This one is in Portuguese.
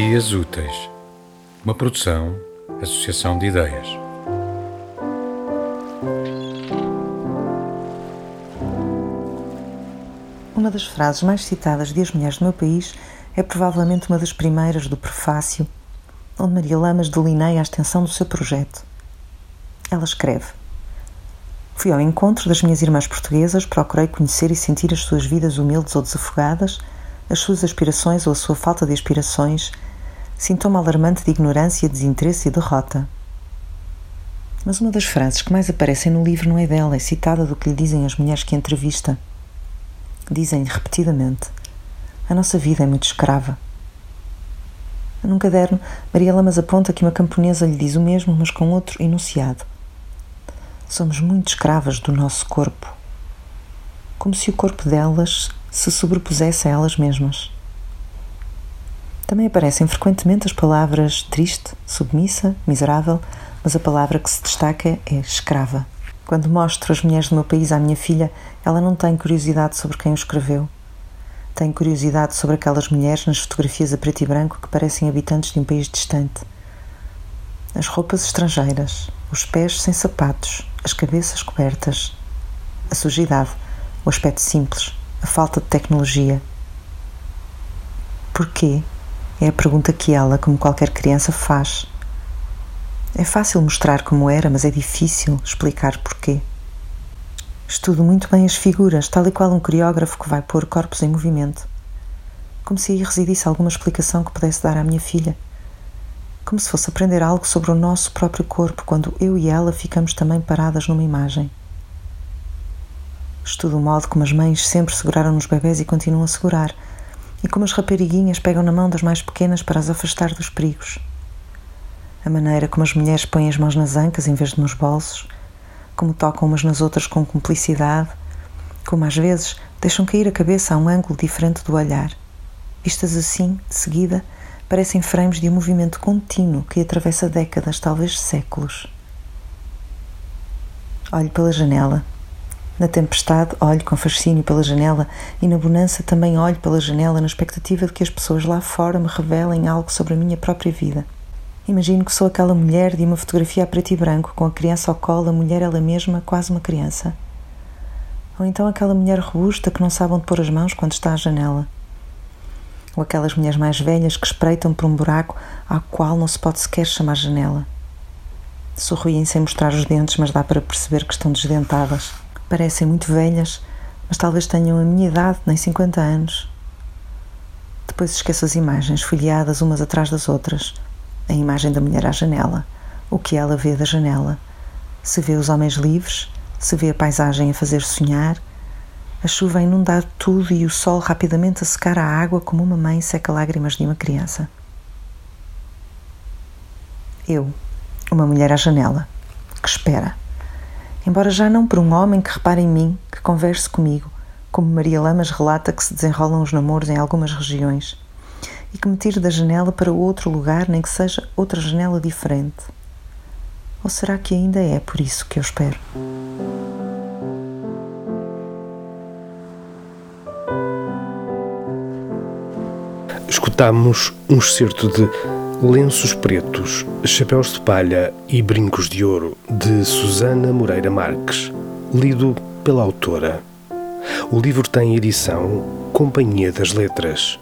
Dias Úteis, uma produção, associação de ideias. Uma das frases mais citadas de As Mulheres do Meu País é provavelmente uma das primeiras do prefácio, onde Maria Lamas delineia a extensão do seu projeto. Ela escreve: Fui ao encontro das minhas irmãs portuguesas, procurei conhecer e sentir as suas vidas humildes ou desafogadas, as suas aspirações ou a sua falta de aspirações, sintoma alarmante de ignorância, desinteresse e derrota. Mas uma das frases que mais aparecem no livro não é dela, é citada do que lhe dizem as mulheres que entrevista. Dizem-lhe repetidamente: A nossa vida é muito escrava. Num caderno, Maria Lamas aponta que uma camponesa lhe diz o mesmo, mas com outro enunciado. Somos muito escravas do nosso corpo. Como se o corpo delas se sobrepusesse a elas mesmas. Também aparecem frequentemente as palavras triste, submissa, miserável, mas a palavra que se destaca é escrava. Quando mostro as mulheres do meu país à minha filha, ela não tem curiosidade sobre quem o escreveu. Tem curiosidade sobre aquelas mulheres nas fotografias a preto e branco que parecem habitantes de um país distante. As roupas estrangeiras, os pés sem sapatos, as cabeças cobertas, a sujidade, o aspecto simples, a falta de tecnologia. Porquê? É a pergunta que ela, como qualquer criança, faz. É fácil mostrar como era, mas é difícil explicar porquê. Estudo muito bem as figuras, tal e qual um coreógrafo que vai pôr corpos em movimento. Como se aí residisse alguma explicação que pudesse dar à minha filha. Como se fosse aprender algo sobre o nosso próprio corpo quando eu e ela ficamos também paradas numa imagem. Estudo o modo como as mães sempre seguraram nos bebés e continuam a segurar, e como as rapariguinhas pegam na mão das mais pequenas para as afastar dos perigos. A maneira como as mulheres põem as mãos nas ancas em vez de nos bolsos, como tocam umas nas outras com cumplicidade, como às vezes deixam cair a cabeça a um ângulo diferente do olhar. Vistas assim, de seguida, parecem frames de um movimento contínuo que atravessa décadas, talvez séculos. Olho pela janela na tempestade, olho com fascínio pela janela e na bonança também olho pela janela na expectativa de que as pessoas lá fora me revelem algo sobre a minha própria vida. Imagino que sou aquela mulher de uma fotografia a preto e branco, com a criança ao colo, a mulher ela mesma, quase uma criança. Ou então aquela mulher robusta que não sabe onde pôr as mãos quando está à janela. Ou aquelas mulheres mais velhas que espreitam por um buraco ao qual não se pode sequer chamar janela. Sorriem sem mostrar os dentes, mas dá para perceber que estão desdentadas. Parecem muito velhas, mas talvez tenham a minha idade, nem 50 anos. Depois esqueço as imagens, folheadas umas atrás das outras. A imagem da mulher à janela, o que ela vê da janela. Se vê os homens livres, se vê a paisagem a fazer sonhar, a chuva a inundar tudo e o sol rapidamente a secar a água como uma mãe seca lágrimas de uma criança. Eu, uma mulher à janela, que espera embora já não por um homem que repare em mim, que converse comigo, como Maria Lamas relata que se desenrolam os namoros em algumas regiões, e que me tire da janela para outro lugar, nem que seja outra janela diferente. Ou será que ainda é por isso que eu espero? Escutamos um excerto de Lenços Pretos, Chapéus de Palha e Brincos de Ouro, de Susana Moreira Marques, lido pela autora. O livro tem edição Companhia das Letras.